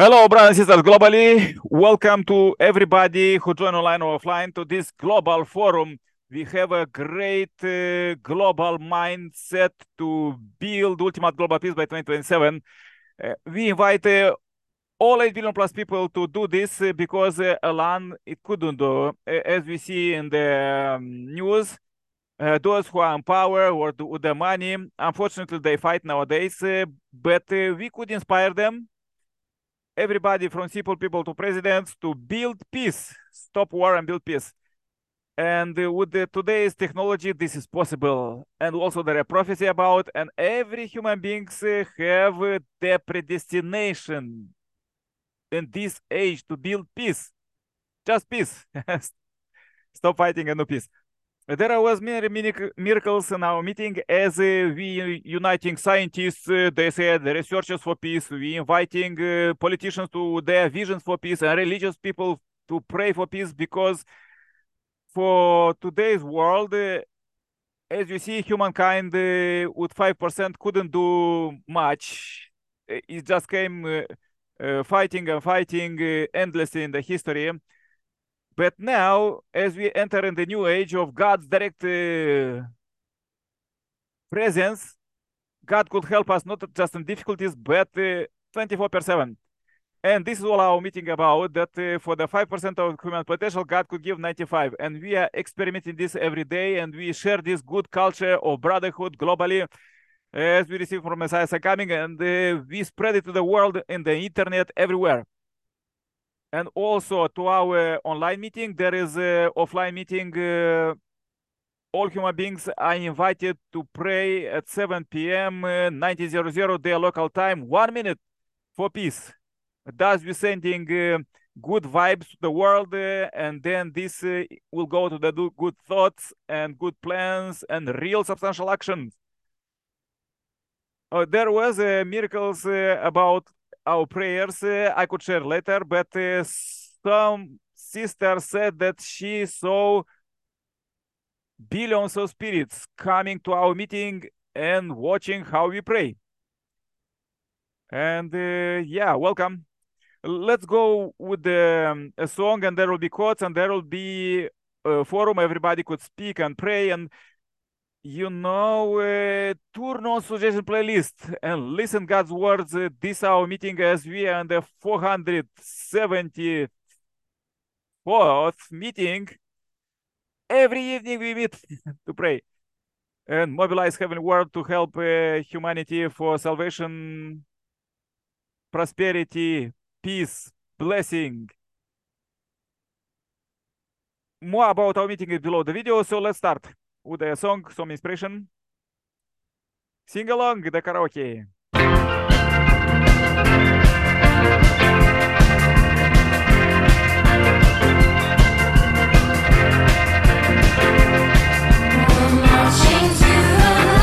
Hello, brothers and sisters globally. Welcome to everybody who join online or offline to this global forum. We have a great uh, global mindset to build ultimate global peace by 2027. Uh, we invite uh, all 8 billion plus people to do this uh, because uh, alone it couldn't do. Uh, as we see in the um, news, uh, those who are in power or do, with the money, unfortunately, they fight nowadays, uh, but uh, we could inspire them everybody from simple people to presidents to build peace, stop war and build peace. And with the, today's technology, this is possible. And also there are prophecy about, and every human beings uh, have their predestination in this age to build peace. Just peace. Stop fighting and no peace. There was many miracles in our meeting as uh, we uniting scientists, uh, they said the researchers for peace, we inviting uh, politicians to their visions for peace and religious people to pray for peace because for today's world, as you see, humankind with 5% couldn't do much. It just came fighting and fighting endlessly in the history but now, as we enter in the new age of God's direct uh, presence, God could help us not just in difficulties, but uh, 24 per 7. And this is all our meeting about that uh, for the 5% of human potential, God could give 95. And we are experimenting this every day and we share this good culture of brotherhood globally as we receive from Messiah coming and uh, we spread it to the world in the internet everywhere and also to our online meeting there is a offline meeting uh, all human beings are invited to pray at 7 p.m. Uh, 1900 their local time one minute for peace thus we sending uh, good vibes to the world uh, and then this uh, will go to the good thoughts and good plans and real substantial actions uh, there was uh, miracles about our prayers uh, I could share later, but uh, some sister said that she saw billions of spirits coming to our meeting and watching how we pray. And uh, yeah, welcome. Let's go with the um, a song, and there will be quotes, and there will be a forum. Everybody could speak and pray, and you know, uh, turn on suggestion playlist and listen God's words. Uh, this our meeting as we are on the 474th meeting. Every evening we meet to pray and mobilize heavenly word to help uh, humanity for salvation, prosperity, peace, blessing. More about our meeting is below the video, so let's start with a song, some inspiration. Sing along the karaoke. Will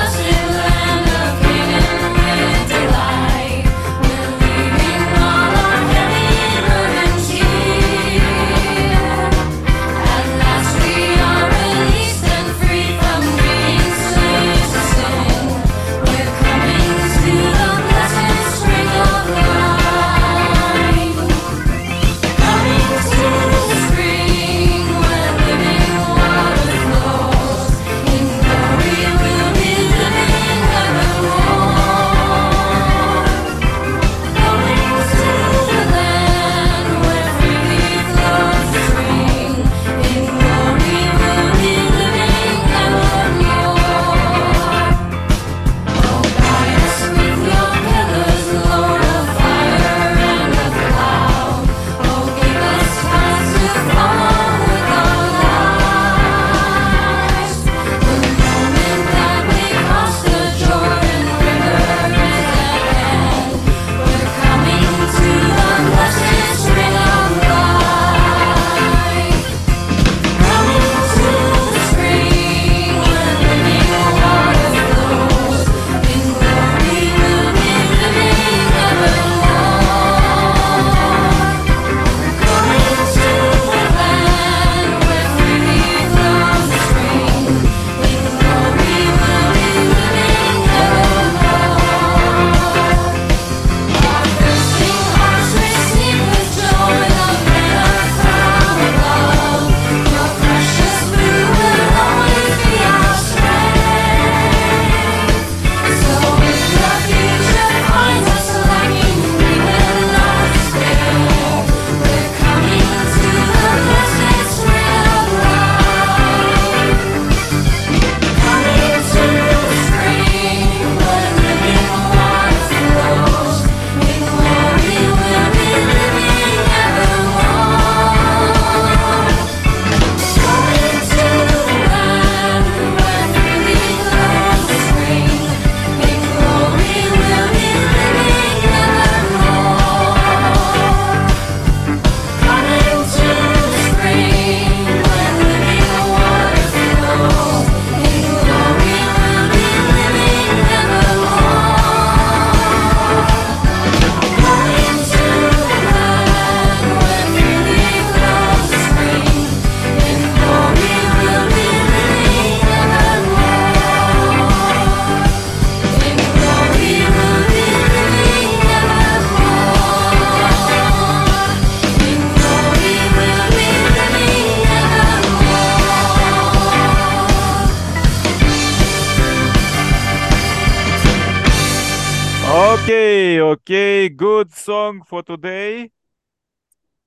Okay, okay, good song for today.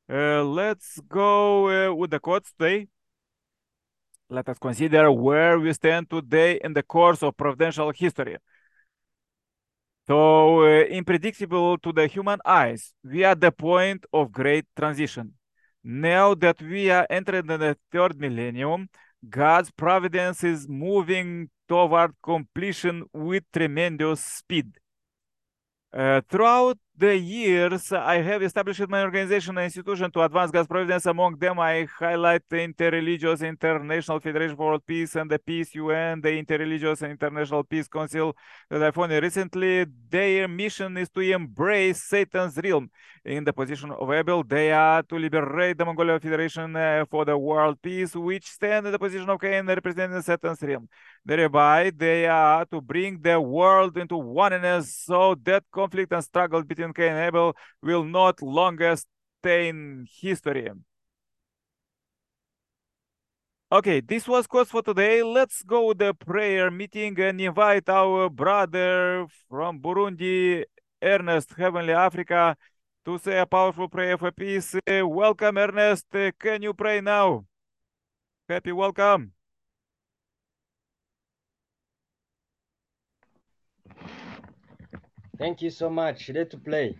Uh, let's go uh, with the quotes today. Let us consider where we stand today in the course of providential history. So, uh, unpredictable to the human eyes, we are at the point of great transition. Now that we are entering the third millennium, God's providence is moving toward completion with tremendous speed. Throughout the years, I have established my organization and institution to advance God's providence. Among them, I highlight the Interreligious International Federation for World Peace and the Peace UN, the Interreligious and International Peace Council that I founded recently. Their mission is to embrace Satan's realm. In the position of Abel, they are to liberate the Mongolian Federation uh, for the world peace, which stand in the position of Cain, representing Satan's realm. Thereby, they are to bring the world into oneness so that conflict and struggle between Cain and Abel will not longer stay in history. Okay, this was course for today. Let's go the prayer meeting and invite our brother from Burundi, Ernest, Heavenly Africa, to say a powerful prayer for peace. welcome, Ernest. can you pray now? Happy welcome. Thank you so much. Let's play.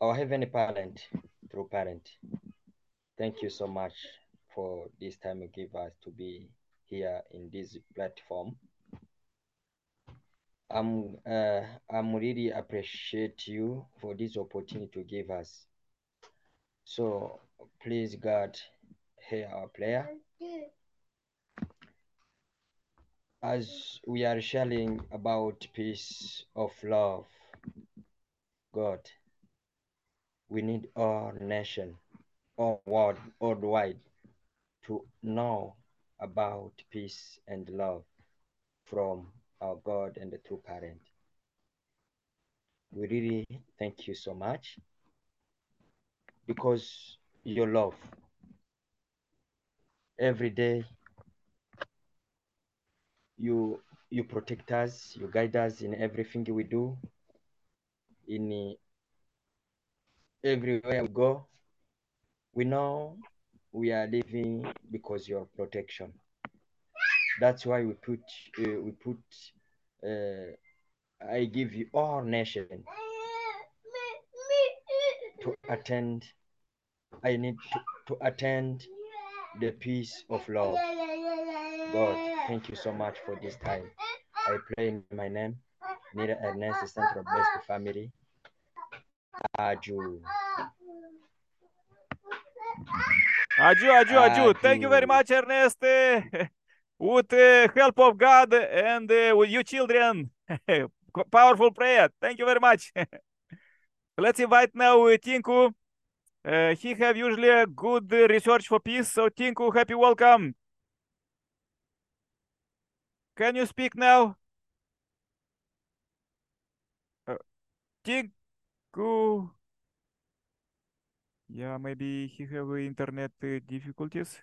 Our Heavenly Parent, true parent, thank you so much for this time you give us to be here in this platform. I'm uh, I'm really appreciate you for this opportunity to give us. So please God, hear our prayer as we are sharing about peace of love, God, we need our nation, all world, worldwide, to know about peace and love from our God and the true parent. We really thank you so much because your love every day you you protect us you guide us in everything we do in everywhere we go. We know we are living because your protection. That's why we put uh, we put uh, i give you all nation to attend i need to, to attend the peace of love. God thank you so much for this time i pray in my name Nira Ernest, the Central Blessed Family. Aju. Aju, Aju, Aju. Thank you very much, Ernest. with the help of God and uh, with you children. Powerful prayer. Thank you very much. Let's invite now Tinku. Uh, he have usually a good research for peace. So Tinku, happy welcome. Can you speak now? Uh, Tinku. Yeah, maybe he have internet uh, difficulties.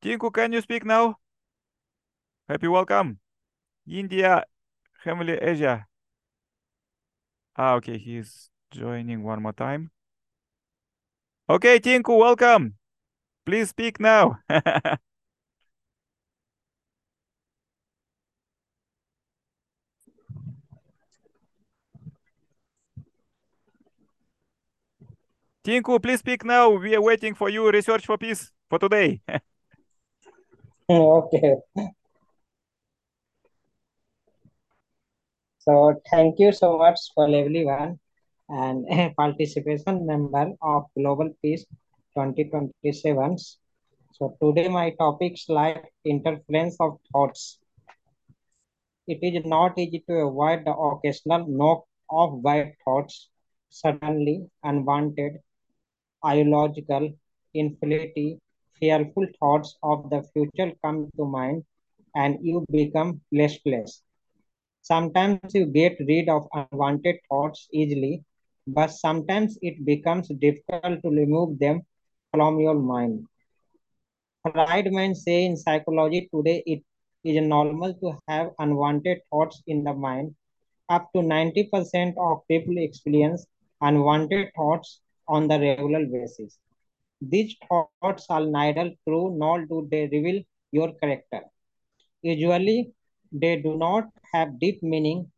Tinku, can you speak now? Happy welcome. India, Heavenly Asia. Ah, okay, he's joining one more time. Okay, Tinku, welcome. Please speak now. Tinku, please speak now. We are waiting for you. Research for peace for today. okay. So thank you so much for everyone and participation member of Global Peace 2027. So today my topics like interference of thoughts. It is not easy to avoid the occasional knock of bad thoughts, suddenly unwanted, ideological, inflated, fearful thoughts of the future come to mind and you become restless. Sometimes you get rid of unwanted thoughts easily, but sometimes it becomes difficult to remove them from your mind. Friedman say in psychology today it is normal to have unwanted thoughts in the mind. Up to 90% of people experience unwanted thoughts on the regular basis. These thoughts are neither true nor do they reveal your character. Usually, they do not have deep meaning.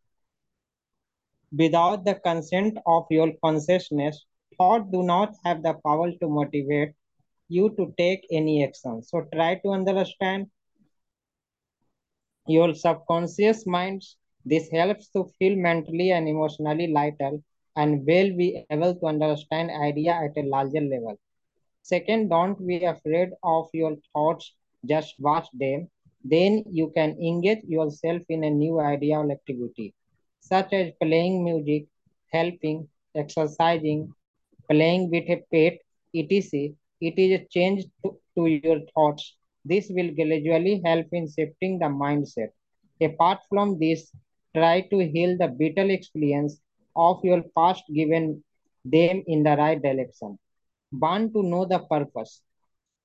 Without the consent of your consciousness, thoughts do not have the power to motivate you to take any action. So try to understand your subconscious minds. This helps to feel mentally and emotionally lighter and will be able to understand idea at a larger level. Second, don't be afraid of your thoughts, just watch them. Then you can engage yourself in a new idea or activity, such as playing music, helping, exercising, playing with a pet, etc. It is a change to, to your thoughts. This will gradually help in shifting the mindset. Apart from this, try to heal the bitter experience of your past given them in the right direction. Want to know the purpose.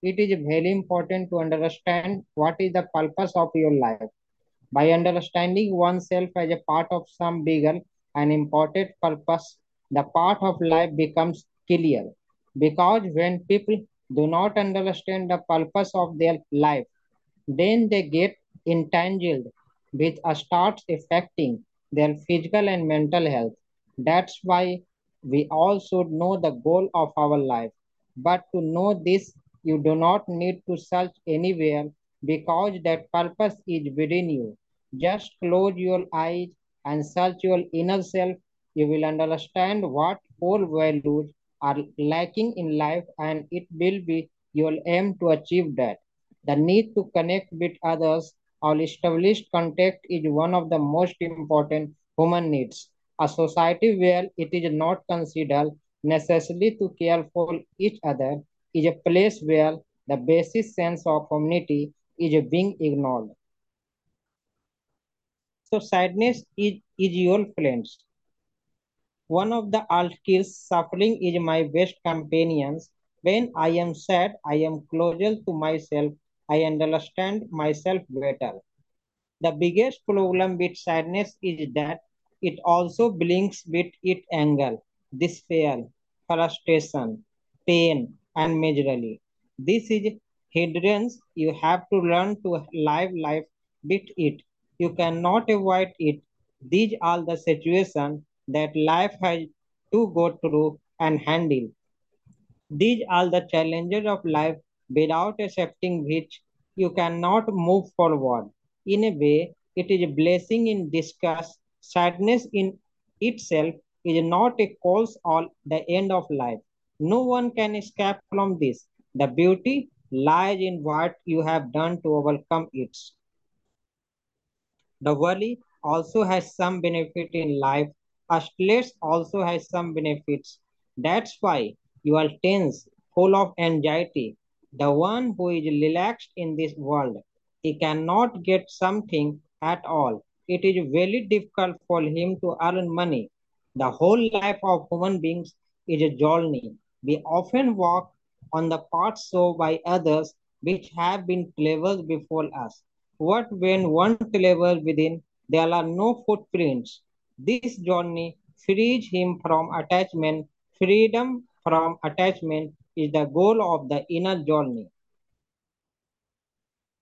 It is very important to understand what is the purpose of your life. By understanding oneself as a part of some bigger and important purpose, the path of life becomes clear. Because when people do not understand the purpose of their life, then they get entangled which starts affecting their physical and mental health. That's why we all should know the goal of our life. But to know this, you do not need to search anywhere because that purpose is within you. Just close your eyes and search your inner self. You will understand what core values are lacking in life and it will be your aim to achieve that. The need to connect with others or established contact is one of the most important human needs. A society where it is not considered necessary to care for each other is a place where the basic sense of community is being ignored. So sadness is, is your friends. One of the Alkir's suffering is my best companions. When I am sad, I am closer to myself. I understand myself better. The biggest problem with sadness is that it also blinks with it anger, despair, frustration, pain, and misery. This is hindrance. You have to learn to live life with it. You cannot avoid it. These are the situations that life has to go through and handle. These are the challenges of life without accepting which you cannot move forward. In a way, it is a blessing in disgust. Sadness in itself is not a cause or the end of life. No one can escape from this. The beauty lies in what you have done to overcome it. The worry also has some benefit in life. A Stress also has some benefits. That's why you are tense, full of anxiety. The one who is relaxed in this world, he cannot get something at all. It is very difficult for him to earn money. The whole life of human beings is a journey. We often walk on the paths so by others which have been traveled before us. What when one travels within, there are no footprints. This journey frees him from attachment. Freedom from attachment is the goal of the inner journey.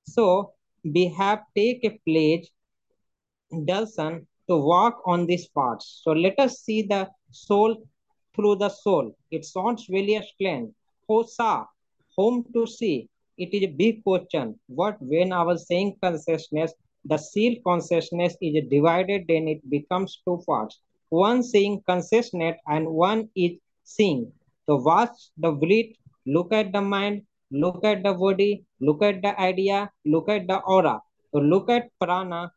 So we have take a pledge, Delson, to walk on these path. So let us see the soul through the soul. It sounds really strange. Who saw? To see? It is a big question. What when I was saying consciousness, the seal consciousness is divided, then it becomes two parts. One saying consciousness and one is seeing. So watch the breath, look at the mind, look at the body, look at the idea, look at the aura. So look at prana.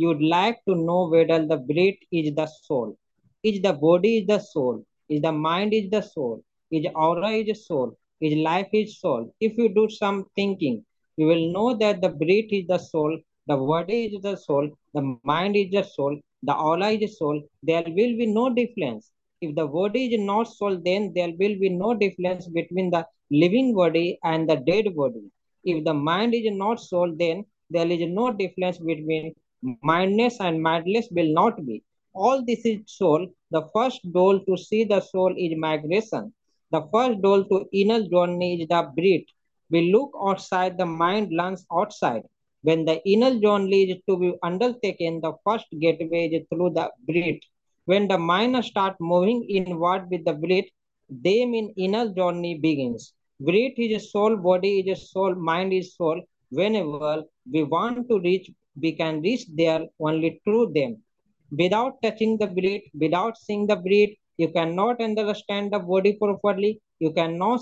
You'd like to know whether the breath is the soul. Is the body is the soul? Is the mind is the soul? Is aura is soul? Is life is soul? If you do some thinking, you will know that the breath is the soul, the body is the soul, the mind is the soul, the aura is the soul. There will be no difference. If the body is not soul, then there will be no difference between the living body and the dead body. If the mind is not soul, then there is no difference between mindness and mindless will not be. All this is soul. The first goal to see the soul is migration. The first goal to inner journey is the breath. We look outside, the mind learns outside. When the inner journey is to be undertaken, the first gateway is through the breath. When the mind starts moving inward with the breath, then in inner journey begins. Breath is a soul, body is a soul, mind is soul. Whenever we want to reach, we can reach there only through them. Without touching the breath, without seeing the breath, you cannot understand the body properly. You cannot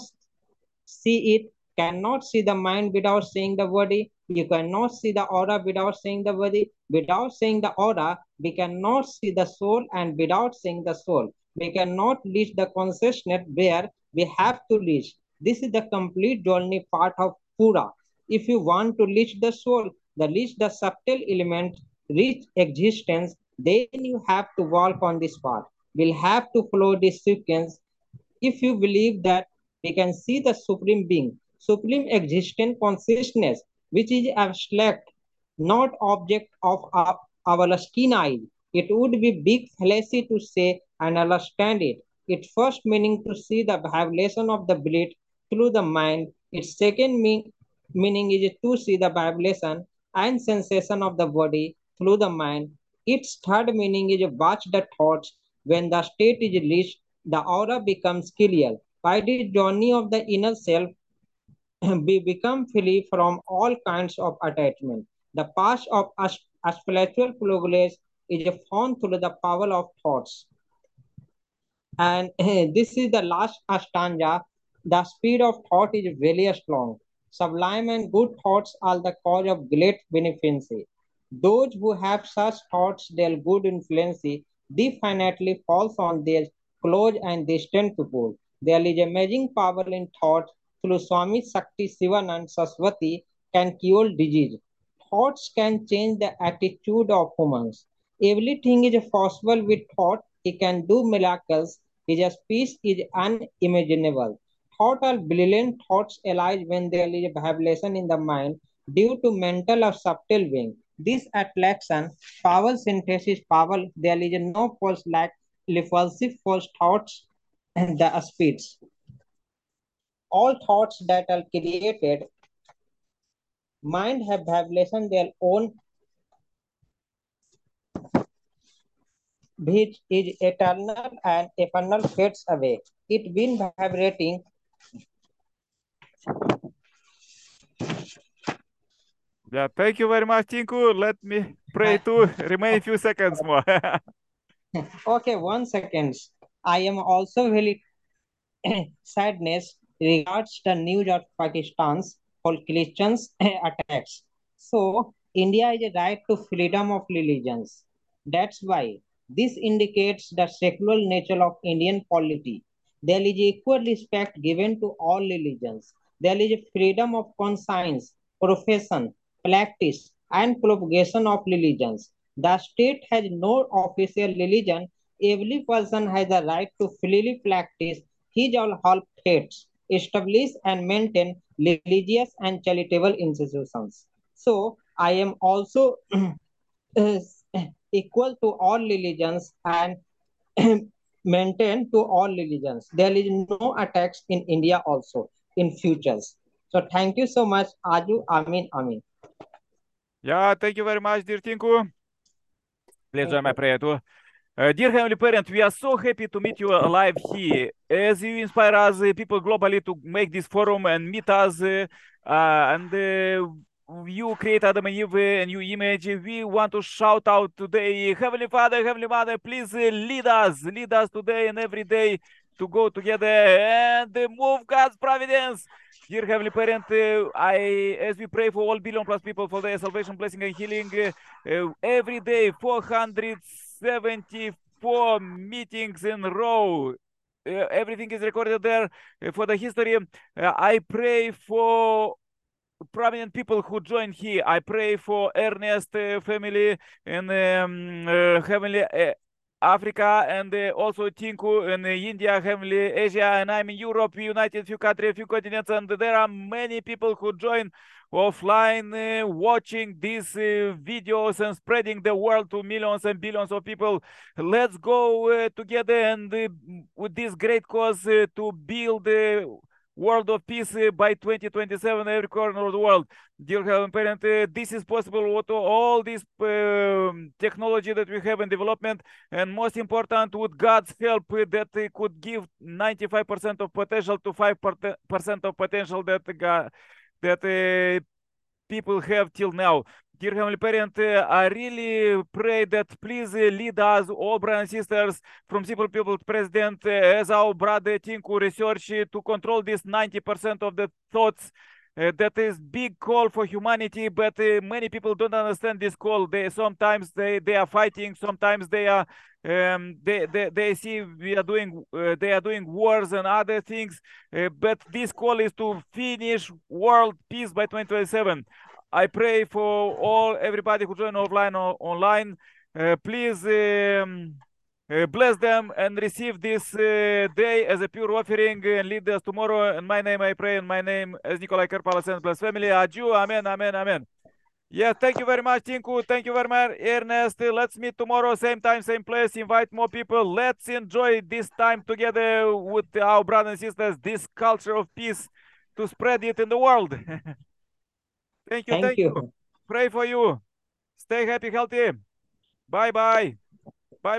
see it, cannot see the mind without seeing the body. You cannot see the aura without seeing the body. Without seeing the aura, we cannot see the soul, and without seeing the soul, we cannot reach the consciousness where we have to reach. This is the complete journey part of Pura. If you want to reach the soul, the reach the subtle element, reach existence, then you have to walk on this path. We'll have to follow this sequence. If you believe that we can see the supreme being, supreme existent consciousness, which is abstract, not object of our, our skin eye. It would be big fallacy to say and understand it. Its first meaning to see the vibration of the breath through the mind. Its second mean, meaning is to see the vibration and sensation of the body through the mind. Its third meaning is watch the thoughts. When the state is reached, the aura becomes clear. By the journey of the inner self, we become free from all kinds of attachment. The path of a, spiritual progress is found through the power of thoughts. And this is the last stanza. The speed of thought is very strong. Sublime and good thoughts are the cause of great beneficency. Those who have such thoughts, their good influence definitely falls on their close and distant people. There is amazing power in thought through Swami Shakti Sivanand Saraswati can cure disease. Thoughts can change the attitude of humans. Everything is possible with thought. He can do miracles. His speech is unimaginable. Thought are brilliant thoughts arise when there is a vibration in the mind due to mental or subtle wing. This attraction, power synthesis, power, there is no force like repulsive force thoughts and the speeds all thoughts that are created mind have vibration their own which is eternal and eternal fades away it been vibrating Yeah, thank you very much, Tinku. Let me pray to remain a few seconds more. okay, one second. I am also very sadness regards the news of Pakistan's for Christians attacks. So India is a right to freedom of religions. That's why this indicates the secular nature of Indian polity. There is equal respect given to all religions. There is freedom of conscience, profession, practice, and propagation of religions. The state has no official religion. Every person has the right to freely practice his or her faiths establish and maintain religious and charitable institutions. So I am also uh, equal to all religions and maintain to all religions. There is no attacks in India also in futures. So thank you so much, Aju. Amin, Amin. Yeah, thank you very much, dear Tinku. Please join my prayer too. Uh, dear Heavenly Parent, we are so happy to meet you alive here as you inspire us, uh, people globally, to make this forum and meet us. Uh, and you create Adam and Eve a new image. We want to shout out today, Heavenly Father, Heavenly Mother, please lead us, lead us today and every day to go together and move God's providence. Dear Heavenly Parent, uh, I, as we pray for all billion plus people for their salvation, blessing, and healing, uh, every day 474 meetings in row. Uh, everything is recorded there for the history. I pray for prominent people who join here. I pray for Ernest family and um, Heavenly Africa and uh, also Tinku in uh, India, heavenly Asia, and I'm in Europe, United few countries, few continents, and there are many people who join offline, uh, watching these uh, videos and spreading the world to millions and billions of people. Let's go uh, together and uh, with this great cause uh, to build world of peace uh, by 2027 every corner of the world. Dear Heaven Parent, uh, this is possible with all this um, technology that we have in development, and most important, with God's help, uh, that uh, could give 95% of potential to 5% of potential that God, that uh, people have till now. Dear Heavenly Parent, I really pray that please lead us, all brothers and sisters, from Simple People President, uh, as our brother Tinku research to control this 90% of the thoughts. Uh, that is big call for humanity, but uh, many people don't understand this call. They sometimes they, they are fighting, sometimes they are um, they, they they see we are doing uh, they are doing wars and other things. But this call is to finish world peace by 2027. I pray for all everybody who join offline or online. Uh, please um, uh, bless them and receive this uh, day as a pure offering and lead us tomorrow. In my name I pray, in my name as Nikolai Karpalas and bless family. Aju, amen, amen, amen. Yeah, thank you very much, Tinku. Thank you very much, Ernest. Let's meet tomorrow, same time, same place. Invite more people. Let's enjoy this time together with our brothers and sisters, this culture of peace to spread it in the world. thank you, Thank thank you. you. Pray for you. Stay happy, healthy. Bye bye. Bye bye.